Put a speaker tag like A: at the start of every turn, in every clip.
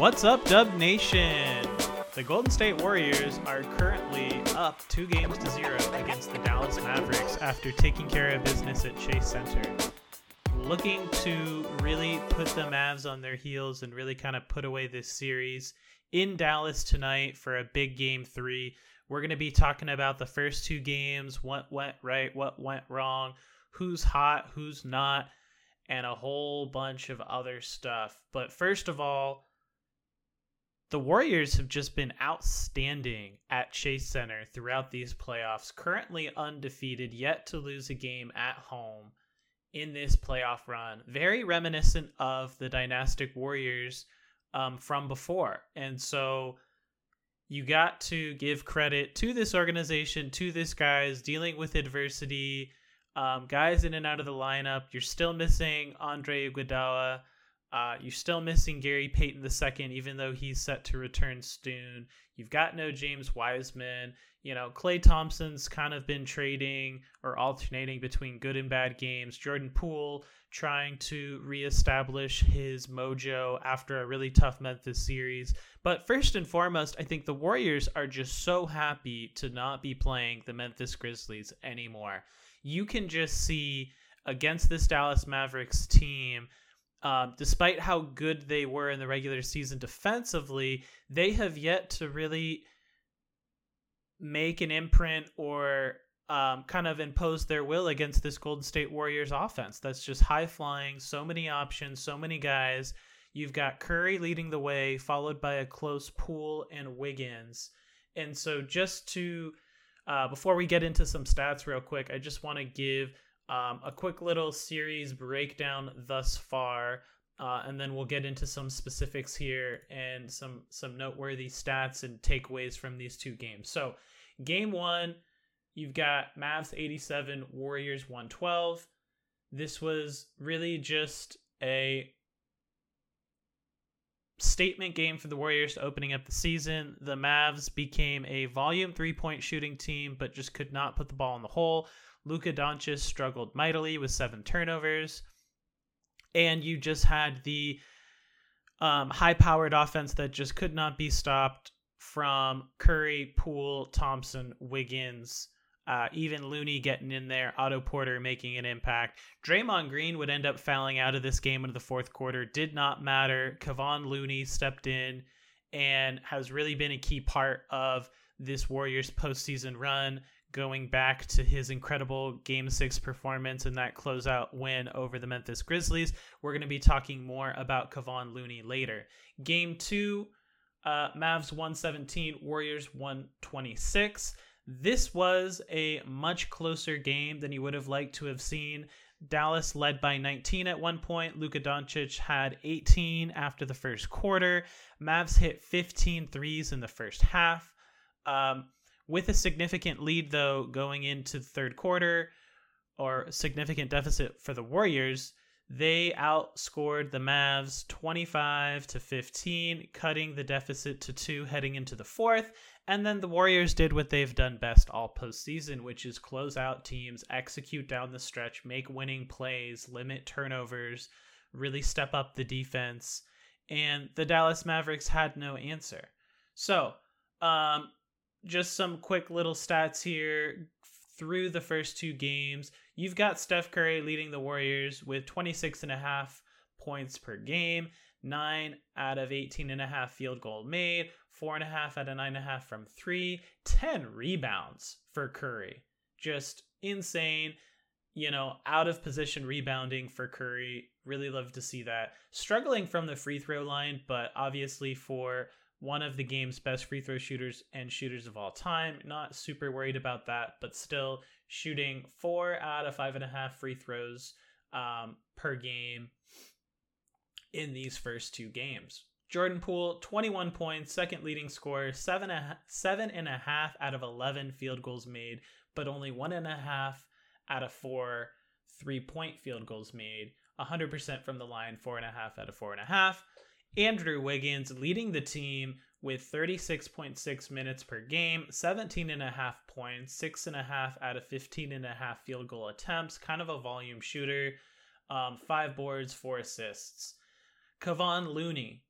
A: What's up, Dub Nation? The Golden State Warriors are currently up two games to zero against the Dallas Mavericks after taking care of business at Chase Center. Looking to really put the Mavs on their heels and really kind of put away this series in Dallas tonight for a big game three. We're going to be talking about the first two games what went right, what went wrong, who's hot, who's not, and a whole bunch of other stuff. But first of all, the Warriors have just been outstanding at Chase Center throughout these playoffs, currently undefeated, yet to lose a game at home in this playoff run. Very reminiscent of the Dynastic Warriors um, from before. And so you got to give credit to this organization, to this guys dealing with adversity, um, guys in and out of the lineup. You're still missing Andre Iguodala. Uh, you're still missing Gary Payton II, even though he's set to return soon. You've got no James Wiseman. You know, Klay Thompson's kind of been trading or alternating between good and bad games. Jordan Poole trying to reestablish his mojo after a really tough Memphis series. But first and foremost, I think the Warriors are just so happy to not be playing the Memphis Grizzlies anymore. You can just see against this Dallas Mavericks team um, despite how good they were in the regular season defensively, they have yet to really make an imprint or um, kind of impose their will against this Golden State Warriors offense. That's just high flying, so many options, so many guys. You've got Curry leading the way, followed by a close Poole and Wiggins. And so, just to, uh, before we get into some stats real quick, I just want to give um, a quick little series breakdown thus far, uh, and then we'll get into some specifics here and some some noteworthy stats and takeaways from these two games. So, game one, you've got Mavs 87, Warriors 112. This was really just a statement game for the Warriors opening up the season. The Mavs became a volume three point shooting team, but just could not put the ball in the hole. Luka Doncic struggled mightily with seven turnovers. And you just had the um, high powered offense that just could not be stopped from Curry, Poole, Thompson, Wiggins, uh, even Looney getting in there, Otto Porter making an impact. Draymond Green would end up fouling out of this game into the fourth quarter. Did not matter. Kevon Looney stepped in and has really been a key part of this Warriors postseason run going back to his incredible game six performance and that closeout win over the Memphis Grizzlies. We're going to be talking more about Kevon Looney later. Game two, uh, Mavs 117, Warriors 126. This was a much closer game than you would have liked to have seen. Dallas led by 19 at one point. Luka Doncic had 18 after the first quarter. Mavs hit 15 threes in the first half. Um, with a significant lead, though, going into the third quarter or significant deficit for the Warriors, they outscored the Mavs 25 to 15, cutting the deficit to two heading into the fourth. And then the Warriors did what they've done best all postseason, which is close out teams, execute down the stretch, make winning plays, limit turnovers, really step up the defense. And the Dallas Mavericks had no answer. So, um, just some quick little stats here through the first two games. You've got Steph Curry leading the Warriors with 26 and a half points per game, nine out of 18 and a half field goal made, four and a half out of nine and a half from three, 10 rebounds for Curry. Just insane. You know, out of position rebounding for Curry. Really love to see that. Struggling from the free throw line, but obviously for one of the game's best free throw shooters and shooters of all time. Not super worried about that, but still shooting four out of five and a half free throws um, per game in these first two games. Jordan Poole, 21 points, second leading scorer, seven, a, seven and a half out of 11 field goals made, but only one and a half out of four three point field goals made. 100% from the line, four and a half out of four and a half. Andrew Wiggins leading the team with 36.6 minutes per game, 17 and a half points, six and a half out of 15 and a half field goal attempts, kind of a volume shooter, um, five boards, four assists. Kevon Looney,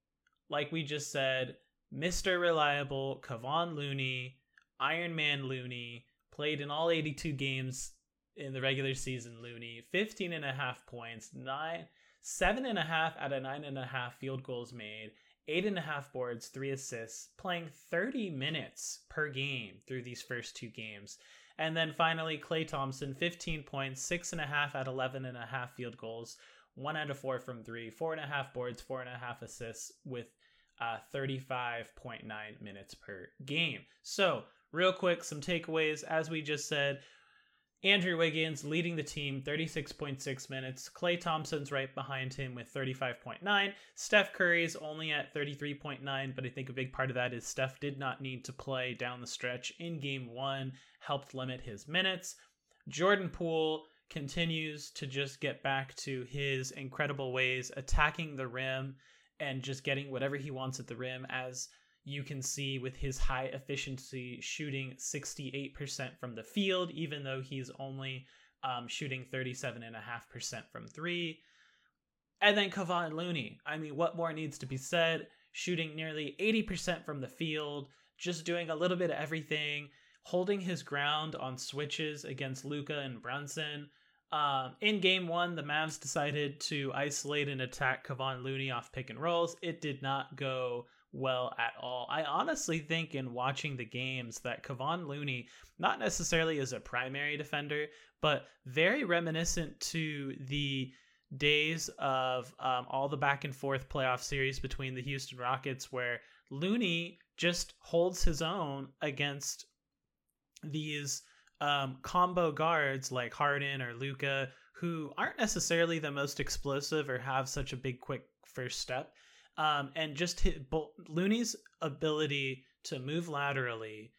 A: like we just said, Mr. Reliable, Kevon Looney, Iron Man Looney, played in all 82 games in the regular season, Looney, 15 and a half points, nine, seven and a half out of nine and a half field goals made, eight and a half boards, three assists, playing 30 minutes per game through these first two games. And then finally, Klay Thompson, 15 points, six and a half at 11 and a half field goals, one out of four from three, four and a half boards, four and a half assists with uh, 35.9 minutes per game. So, real quick, some takeaways. As we just said, Andrew Wiggins leading the team 36.6 minutes. Klay Thompson's right behind him with 35.9. Steph Curry's only at 33.9, but I think a big part of that is Steph did not need to play down the stretch in game one, helped limit his minutes. Jordan Poole continues to just get back to his incredible ways, attacking the rim and just getting whatever he wants at the rim as you can see with his high efficiency shooting 68% from the field, even though he's only um, shooting 37.5% from three. And then Kevon Looney. I mean, what more needs to be said? Shooting nearly 80% from the field, just doing a little bit of everything, holding his ground on switches against Luka and Brunson. Um, in game one, the Mavs decided to isolate and attack Kevon Looney off pick and rolls. It did not go well at all. I honestly think in watching the games that Kevon Looney, not necessarily as a primary defender, but very reminiscent to the days of um, all the back and forth playoff series between the Houston Rockets, where Looney just holds his own against these um, combo guards like Harden or Luka, who aren't necessarily the most explosive or have such a big, quick first step. Um, and just hit, Looney's ability to move laterally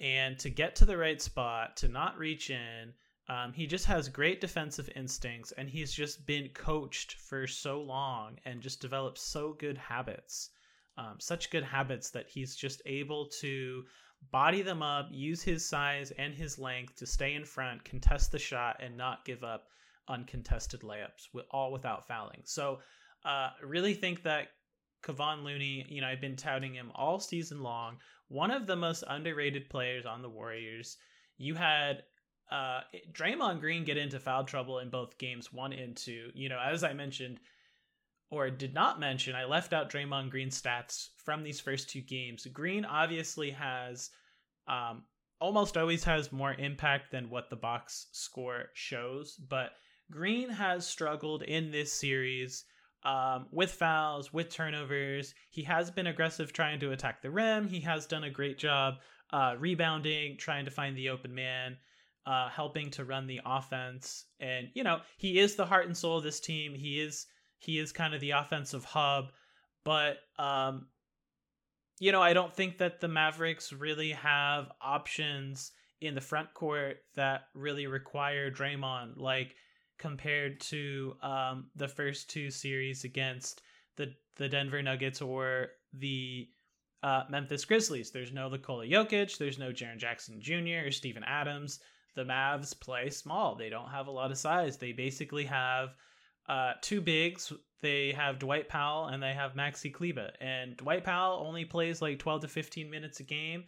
A: and to get to the right spot, to not reach in. Um, he just has great defensive instincts, and he's just been coached for so long and just developed so good habits, um, such good habits that he's just able to body them up, use his size and his length to stay in front, contest the shot, and not give up uncontested layups, all without fouling. So, uh, really think that Kevon Looney, you know, I've been touting him all season long. One of the most underrated players on the Warriors. You had uh, Draymond Green get into foul trouble in both games one and two. You know, as I mentioned, or did not mention, I left out Draymond Green's stats from these first two games. Green obviously has um, almost always has more impact than what the box score shows, but Green has struggled in this series um, with fouls, with turnovers. He has been aggressive trying to attack the rim. He has done a great job uh, rebounding, trying to find the open man, uh, helping to run the offense. And you know, he is the heart and soul of this team. He is he is kind of the offensive hub. But um, you know, I don't think that the Mavericks really have options in the front court that really require Draymond. Like compared to um, the first two series against the the Denver Nuggets or the uh, Memphis Grizzlies. There's no Nikola Jokic. There's no Jaren Jackson Jr. or Steven Adams. The Mavs play small. They don't have a lot of size. They basically have uh, two bigs. They have Dwight Powell and they have Maxi Kleber. And Dwight Powell only plays like 12 to 15 minutes a game.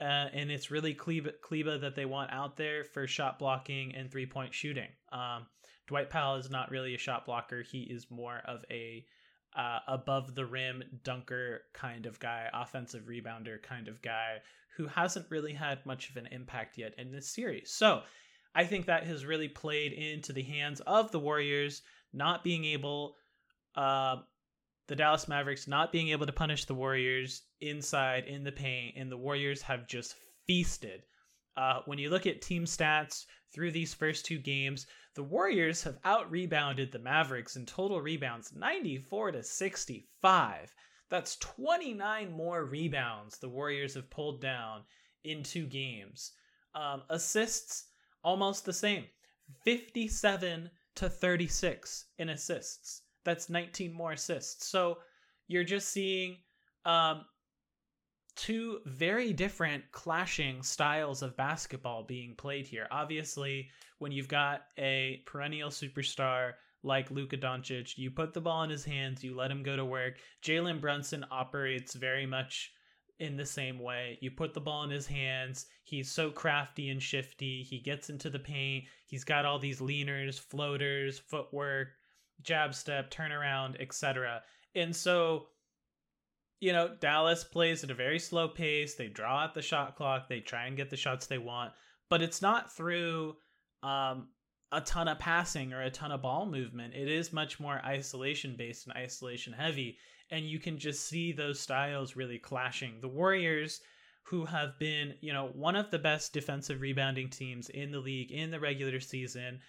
A: Uh, and it's really Kleber, Kleber that they want out there for shot blocking and three point shooting. Um, Dwight Powell is not really a shot blocker. He is more of a uh, above the rim dunker kind of guy, offensive rebounder kind of guy who hasn't really had much of an impact yet in this series. So I think that has really played into the hands of the Warriors not being able, uh, the Dallas Mavericks not being able to punish the Warriors inside in the paint, and the Warriors have just feasted. Uh, when you look at team stats through these first two games, the Warriors have out rebounded the Mavericks in total rebounds 94 to 65. That's 29 more rebounds the Warriors have pulled down in two games. Um, assists, almost the same 57 to 36 in assists. That's 19 more assists. So you're just seeing um, two very different clashing styles of basketball being played here. Obviously, when you've got a perennial superstar like Luka Doncic. You put the ball in his hands, you let him go to work. Jalen Brunson operates very much in the same way. You put the ball in his hands. He's so crafty and shifty. He gets into the paint. He's got all these leaners, floaters, footwork, jab step, turnaround, etc. And so, you know, Dallas plays at a very slow pace. They draw out the shot clock. They try and get the shots they want, but it's not through um, a ton of passing or a ton of ball movement. It is much more isolation based and isolation heavy and you can just see those styles really clashing. The Warriors, who have been, you know, one of the best defensive rebounding teams in the league in the regular season,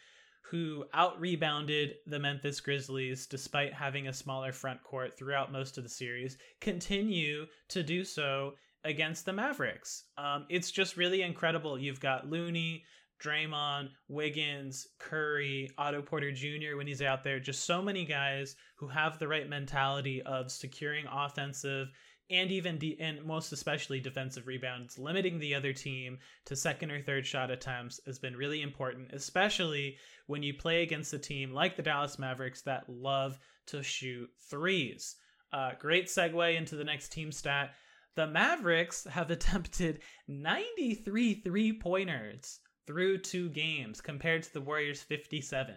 A: who out rebounded the Memphis Grizzlies despite having a smaller front court throughout most of the series, continue to do so against the Mavericks. Um, it's just really incredible. You've got Looney, Draymond, Wiggins, Curry, Otto Porter Jr. when he's out there. Just so many guys who have the right mentality of securing offensive and even de- and most especially defensive rebounds. Limiting the other team to second or third shot attempts has been really important, especially when you play against a team like the Dallas Mavericks that love to shoot threes. Uh, great segue into the next team stat. The Mavericks have attempted 93 three pointers through two games compared to the Warriors 57.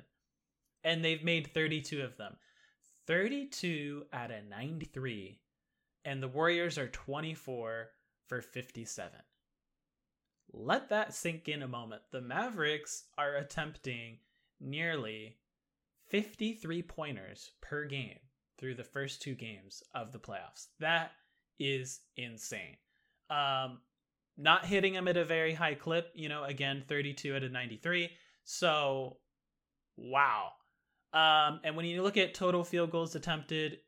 A: And they've made 32 of them. 32 out of 93. And the Warriors are 24 for 57. Let that sink in a moment. The Mavericks are attempting nearly 53 pointers per game through the first two games of the playoffs. That is insane. Um, not hitting them at a very high clip, you know, again, 32 out of 93. So, wow. Um, and when you look at total field goals attempted,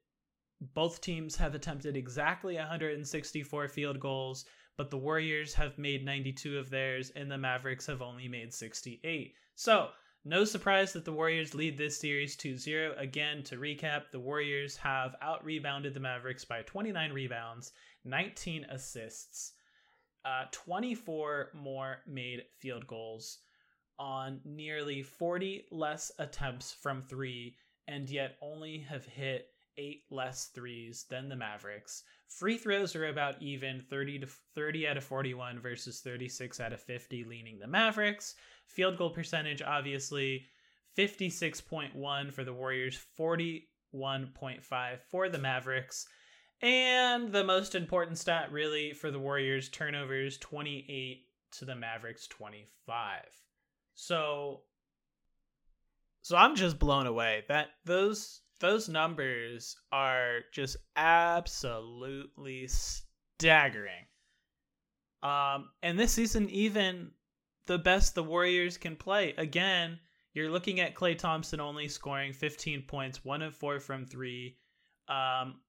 A: both teams have attempted exactly 164 field goals, but the Warriors have made 92 of theirs, and the Mavericks have only made 68. So, no surprise that the Warriors lead this series 2 0. Again, to recap, the Warriors have out rebounded the Mavericks by 29 rebounds, 19 assists uh, 24 more made field goals on nearly 40 less attempts from three, and yet only have hit eight less threes than the Mavericks. Free throws are about even 30 to 30 out of 41 versus 36 out of 50 leaning the Mavericks. Field goal percentage obviously 56.1 for the Warriors, 41.5 for the Mavericks. And the most important stat, really, for the Warriors turnovers 28 to the Mavericks 25. So so I'm just blown away that those those numbers are just absolutely staggering. Um and this season even the best the Warriors can play. Again, you're looking at Klay Thompson only scoring 15 points, 1 of 4 from 3. Um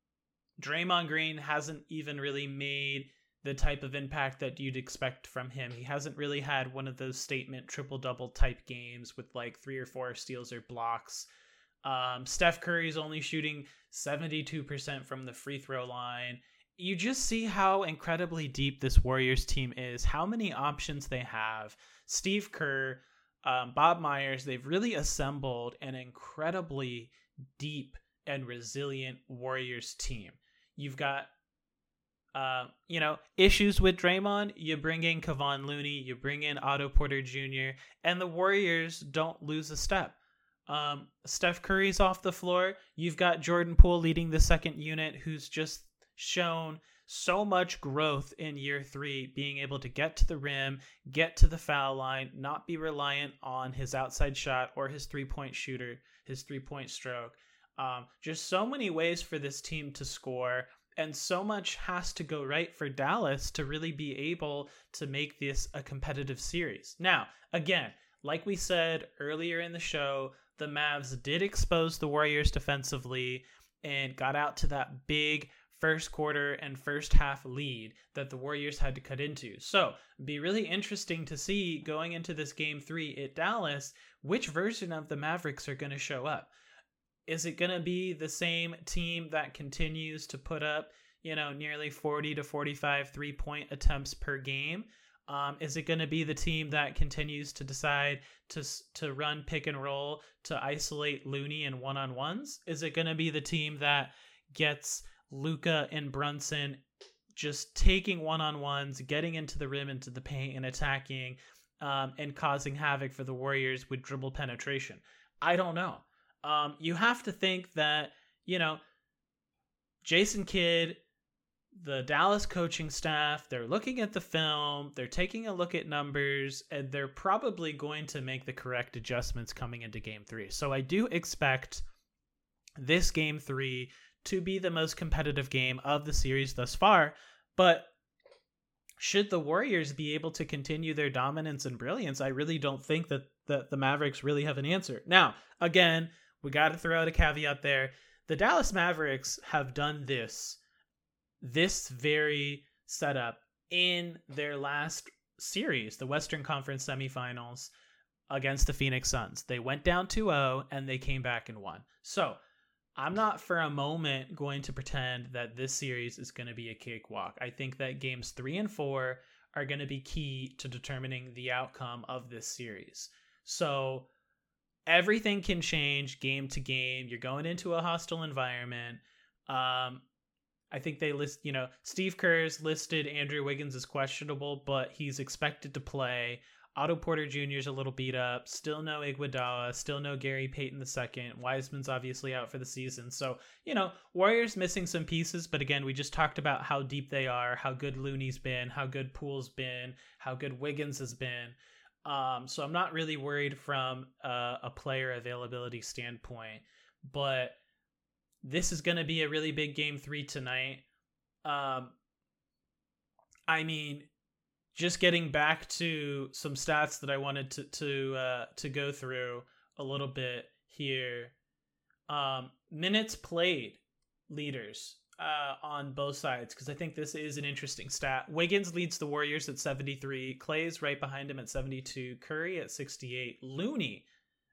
A: Draymond Green hasn't even really made the type of impact that you'd expect from him. He hasn't really had one of those statement triple double type games with like three or four steals or blocks. Um, Steph Curry's only shooting 72% from the free throw line. You just see how incredibly deep this Warriors team is, how many options they have. Steve Kerr, um, Bob Myers, they've really assembled an incredibly deep and resilient Warriors team. You've got uh, you know, issues with Draymond, you bring in Kevon Looney, you bring in Otto Porter Jr., and the Warriors don't lose a step. Um, Steph Curry's off the floor. You've got Jordan Poole leading the second unit, who's just shown so much growth in year three, being able to get to the rim, get to the foul line, not be reliant on his outside shot or his three point shooter, his three point stroke. Um, just so many ways for this team to score, and so much has to go right for Dallas to really be able to make this a competitive series. Now, again, like we said earlier in the show, the Mavs did expose the Warriors defensively and got out to that big first quarter and first half lead that the Warriors had to cut into. So, be really interesting to see going into this game 3 at Dallas which version of the Mavericks are going to show up is it going to be the same team that continues to put up, you know, nearly 40 to 45 three point attempts per game? Um, is it going to be the team that continues to decide to to run pick and roll to isolate Looney in one on ones? Is it going to be the team that gets Luka and Brunson just taking one on ones, getting into the rim, into the paint, and attacking, um, and causing havoc for the Warriors with dribble penetration? I don't know. Um, you have to think that you know Jason Kidd the Dallas coaching staff, they're looking at the film, they're taking a look at numbers, and they're probably going to make the correct adjustments coming into game three. So I do expect this game three to be the most competitive game of the series thus far. But should the Warriors be able to continue their dominance and brilliance, I really don't think that the, the Mavericks really have an answer. Now, again, we got to throw out a caveat there. The Dallas Mavericks have done this this very setup in their last series, the Western Conference semifinals against the Phoenix Suns. They went down 2 0 and they came back and won. So I'm not for a moment going to pretend that this series is going to be a cakewalk. I think that games three and four are going to be key to determining the outcome of this series. So everything can change game to game. You're going into a hostile environment. Um, I think they list, you know, Steve Kerr's listed Andrew Wiggins as questionable, but he's expected to play. Otto Porter Jr. is a little beat up. Still no Iguodala. Still no Gary Payton II. Wiseman's obviously out for the season. So, you know, Warriors missing some pieces, but again, we just talked about how deep they are, how good Looney's been, how good Poole's been, how good Wiggins has been. Um, so I'm not really worried from uh, a player availability standpoint, but this is going to be a really big game three tonight. Um, I mean, just getting back to some stats that I wanted to to uh, to go through a little bit here. Um, minutes played leaders uh, on both sides because I think this is an interesting stat. Wiggins leads the Warriors at 73. Klay's right behind him at 72. Curry at 68. Looney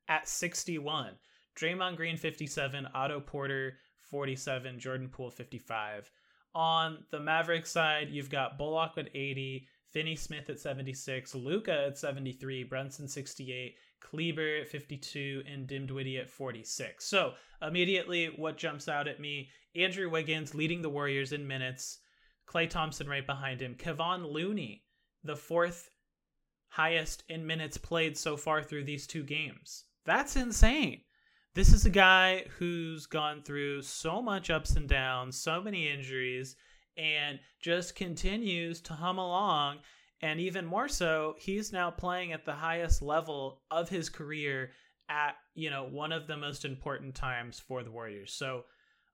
A: at 61. Draymond Green 57, Otto Porter 47, Jordan Poole 55. On the Mavericks side, you've got Bullock at 80, Finney Smith at 76, Luka at 73, Brunson 68, Kleber at 52, and Dinwiddie at 46. So immediately, what jumps out at me: Andrew Wiggins leading the Warriors in minutes, Klay Thompson right behind him, Kevon Looney, the fourth highest in minutes played so far through these two games. That's insane. This is a guy who's gone through so much ups and downs, so many injuries, and just continues to hum along. And even more so, he's now playing at the highest level of his career at, you know, one of the most important times for the Warriors. So,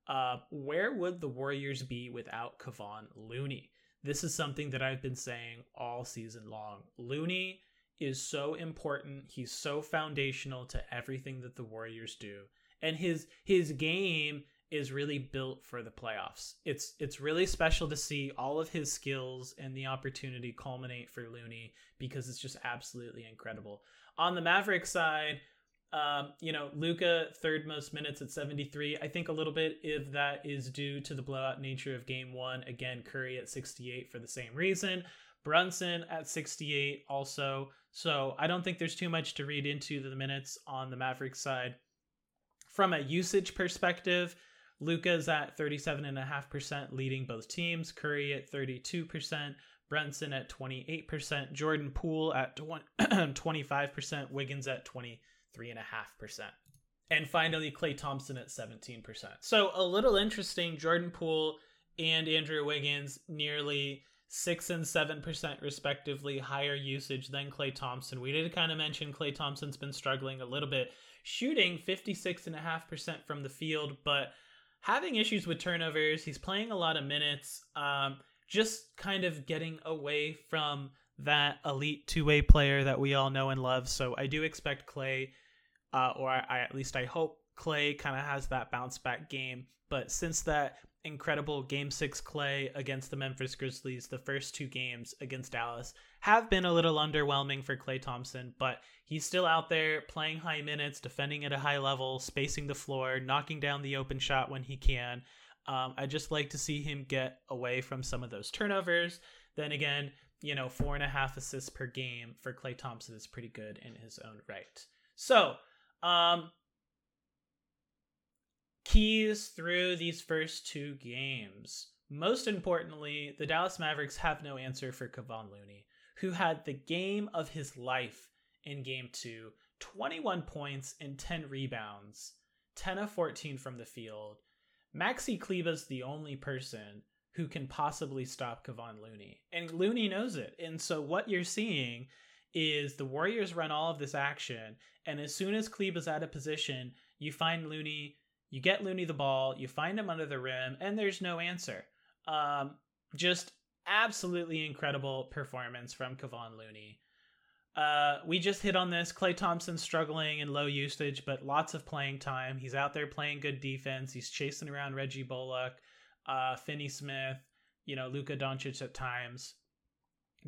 A: uh, where would the Warriors be without Kevon Looney? This is something that I've been saying all season long. Looney is so important. He's so foundational to everything that the Warriors do. And his his game is really built for the playoffs. It's it's really special to see all of his skills and the opportunity culminate for Looney because it's just absolutely incredible. On the Maverick side, um, you know, Luka third most minutes at 73. I think a little bit if that is due to the blowout nature of game one. Again, Curry at 68 for the same reason. Brunson at 68 also. So I don't think there's too much to read into the minutes on the Mavericks side. From a usage perspective, Luka's at 37.5%, leading both teams. Curry at 32%, Brunson at 28%, Jordan Poole at 25%, Wiggins at 23.5%. And finally, Klay Thompson at 17%. So a little interesting, Jordan Poole and Andrew Wiggins nearly six and seven percent respectively higher usage than Klay Thompson. We did kind of mention Klay Thompson's been struggling a little bit, shooting 56.5% from the field, but having issues with turnovers. He's playing a lot of minutes, um, just kind of getting away from that elite two way player that we all know and love. So I do expect Klay, uh, or I, I, at least I hope Klay kind of has that bounce back game. But since that incredible game six Klay against the Memphis Grizzlies, the first two games against Dallas have been a little underwhelming for Klay Thompson, but he's still out there playing high minutes, defending at a high level, spacing the floor, knocking down the open shot when he can. Um, I just like to see him get away from some of those turnovers. Then again, you know, four and a half assists per game for Klay Thompson is pretty good in his own right. So, um, keys through these first two games. Most importantly, the Dallas Mavericks have no answer for Kevon Looney, who had the game of his life in game two 21 points and 10 rebounds, 10 of 14 from the field. Maxi Kleber's the only person who can possibly stop Kevon Looney. And Looney knows it. And so what you're seeing is the Warriors run all of this action, and as soon as Kleber's out of position, you find Looney, you get Looney the ball, you find him under the rim, and there's no answer. Um, just absolutely incredible performance from Kevon Looney. Uh, we just hit on this. Klay Thompson struggling in low usage, but lots of playing time. He's out there playing good defense. He's chasing around Reggie Bullock, uh, Finney Smith, you know, Luka Doncic at times.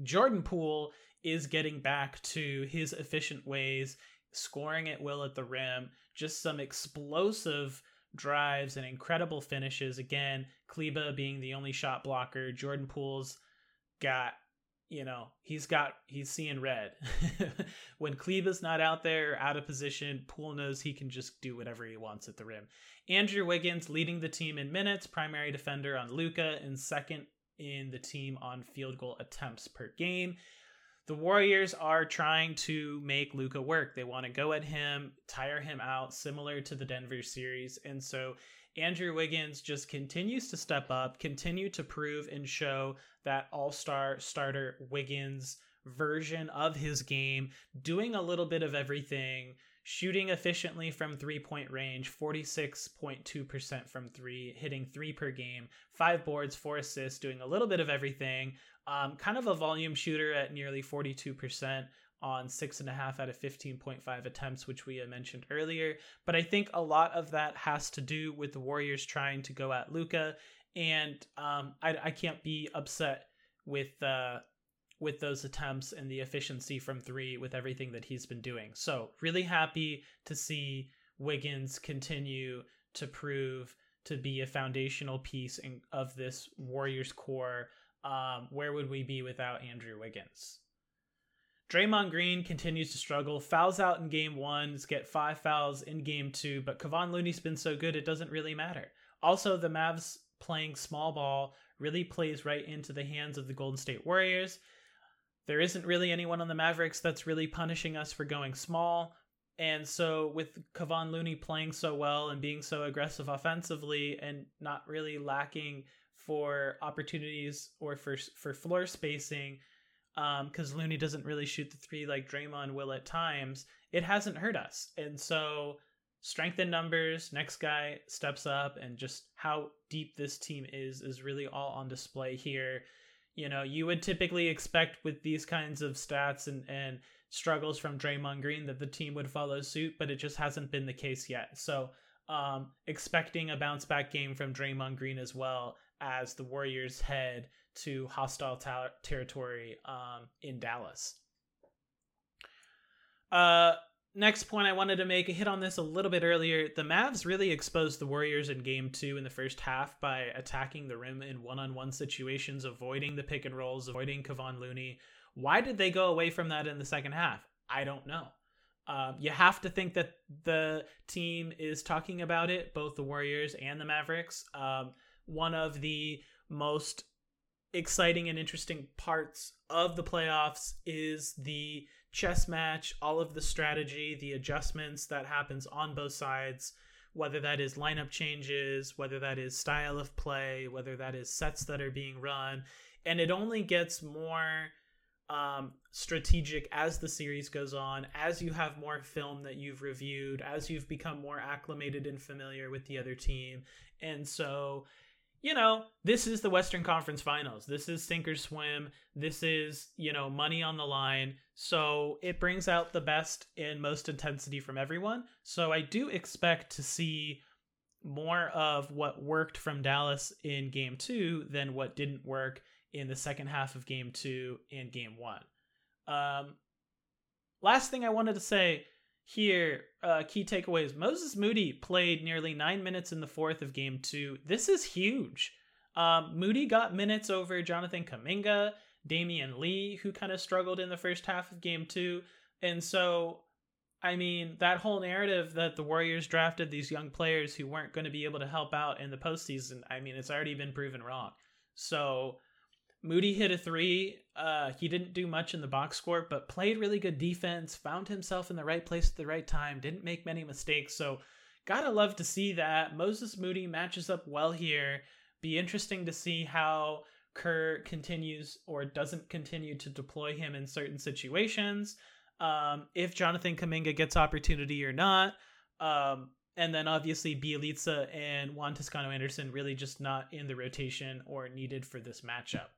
A: Jordan Poole is getting back to his efficient ways, scoring at will at the rim, just some explosive drives and incredible finishes. Again, Kleber being the only shot blocker. Jordan Poole's got you know he's got he's seeing red when Kleber's not out there out of position Poole knows he can just do whatever he wants at the rim Andrew Wiggins leading the team in minutes primary defender on Luka, and second in the team on field goal attempts per game the Warriors are trying to make Luka work they want to go at him tire him out similar to the Denver series and so Andrew Wiggins just continues to step up, continue to prove and show that all star starter Wiggins version of his game, doing a little bit of everything, shooting efficiently from three point range, 46.2% from three, hitting three per game, five boards, four assists, doing a little bit of everything. Um, kind of a volume shooter at nearly 42% on six and a half out of 15.5 attempts, which we mentioned earlier. But I think a lot of that has to do with the Warriors trying to go at Luka, and um, I, I, can't be upset with uh, with those attempts and the efficiency from three with everything that he's been doing. So really happy to see Wiggins continue to prove to be a foundational piece in, of this Warriors core. Um, where would we be without Andrew Wiggins? Draymond Green continues to struggle. Fouls out in game one, get five fouls in game two, but Kevon Looney's been so good it doesn't really matter. Also, the Mavs playing small ball really plays right into the hands of the Golden State Warriors. There isn't really anyone on the Mavericks that's really punishing us for going small. And so, with Kevon Looney playing so well and being so aggressive offensively and not really lacking for opportunities or for, for floor spacing, because um, Looney doesn't really shoot the three like Draymond will at times, it hasn't hurt us. And so, strength in numbers, next guy steps up, and just how deep this team is is really all on display here. You know, you would typically expect with these kinds of stats and, and struggles from Draymond Green that the team would follow suit, but it just hasn't been the case yet. So, um, expecting a bounce back game from Draymond Green as well as the Warriors head to hostile ta- territory um, in Dallas. Uh, next point I wanted to make, a hit on this a little bit earlier. The Mavs really exposed the Warriors in game two in the first half by attacking the rim in one on one situations, avoiding the pick and rolls, avoiding Kevon Looney. Why did they go away from that in the second half? I don't know. Um, you have to think that the team is talking about it, both the Warriors and the Mavericks. Um, one of the most exciting and interesting parts of the playoffs is the chess match, all of the strategy, the adjustments that happens on both sides, whether that is lineup changes, whether that is style of play, whether that is sets that are being run, and it only gets more um, strategic as the series goes on, as you have more film that you've reviewed, as you've become more acclimated and familiar with the other team. And so you know, this is the Western Conference Finals. This is sink or swim. This is, you know, money on the line. So it brings out the best and most intensity from everyone. So I do expect to see more of what worked from Dallas in game two than what didn't work in the second half of game two and game one. Um, last thing I wanted to say here, uh, key takeaways. Moses Moody played nearly nine minutes in the fourth of game two. This is huge. Um, Moody got minutes over Jonathan Kuminga, Damion Lee, who kind of struggled in the first half of game two. And so, I mean, that whole narrative that the Warriors drafted these young players who weren't going to be able to help out in the postseason, I mean, it's already been proven wrong. So, Moody hit a three. Uh, he didn't do much in the box score, but played really good defense, found himself in the right place at the right time, didn't make many mistakes. So, gotta love to see that. Moses Moody matches up well here. Be interesting to see how Kerr continues or doesn't continue to deploy him in certain situations. Um, if Jonathan Kuminga gets opportunity or not. Um, and then obviously Bjelica and Juan Toscano Anderson really just not in the rotation or needed for this matchup.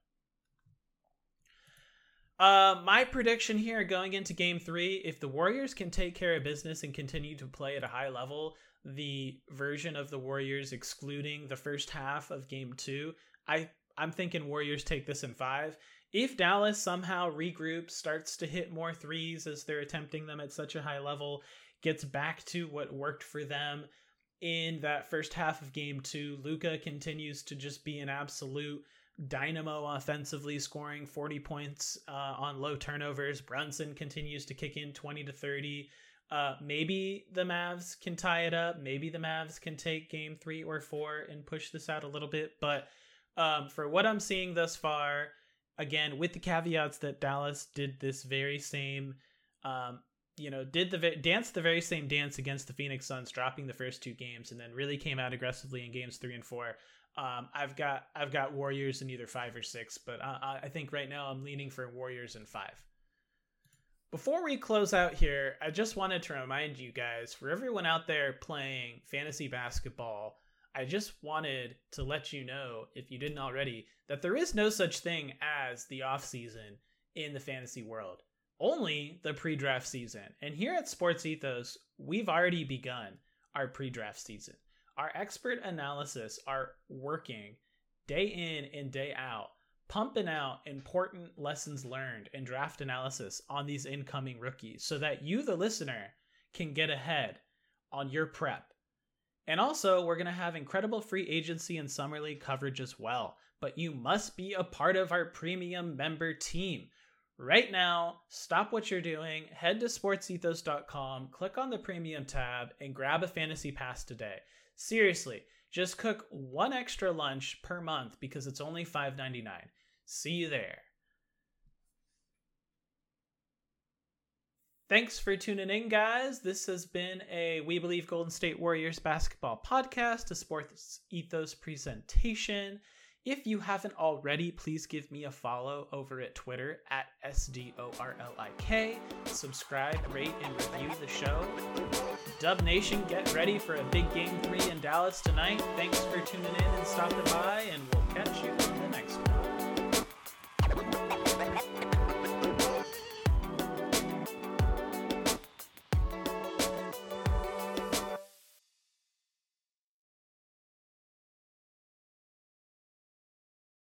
A: Uh, my prediction here going into game three if the Warriors can take care of business and continue to play at a high level, the version of the Warriors excluding the first half of game two, I, I'm thinking Warriors take this in five. If Dallas somehow regroups, starts to hit more threes as they're attempting them at such a high level, gets back to what worked for them in that first half of game two, Luka continues to just be an absolute dynamo offensively, scoring 40 points uh, on low turnovers. Brunson continues to kick in 20 to 30. Uh, maybe the Mavs can tie it up. Maybe the Mavs can take game three or four and push this out a little bit. But um, for what I'm seeing thus far, again, with the caveats that Dallas did this very same, um, you know, did the dance the very same dance against the Phoenix Suns, dropping the first two games, and then really came out aggressively in games three and four. Um, I've got I've got Warriors in either five or six, but I, I think right now I'm leaning for Warriors in five. Before we close out here, I just wanted to remind you guys, for everyone out there playing fantasy basketball, I just wanted to let you know, if you didn't already, that there is no such thing as the off season in the fantasy world. Only the pre-draft season. And here at Sports Ethos, we've already begun our pre-draft season. Our expert analysis are working day in and day out, pumping out important lessons learned and draft analysis on these incoming rookies so that you, the listener, can get ahead on your prep. And also, we're going to have incredible free agency and summer league coverage as well. But you must be a part of our premium member team. Right now, stop what you're doing, head to sportsethos.com, click on the premium tab, and grab a fantasy pass today. Seriously, just cook one extra lunch per month because it's only $5.99. See you there. Thanks for tuning in, guys. This has been a We Believe Golden State Warriors basketball podcast, a sports ethos presentation. If you haven't already, please give me a follow over at Twitter at SDORLIK. Subscribe, rate, and review the show. Dub Nation, get ready for a big game three in Dallas tonight. Thanks for tuning in and stopping by, and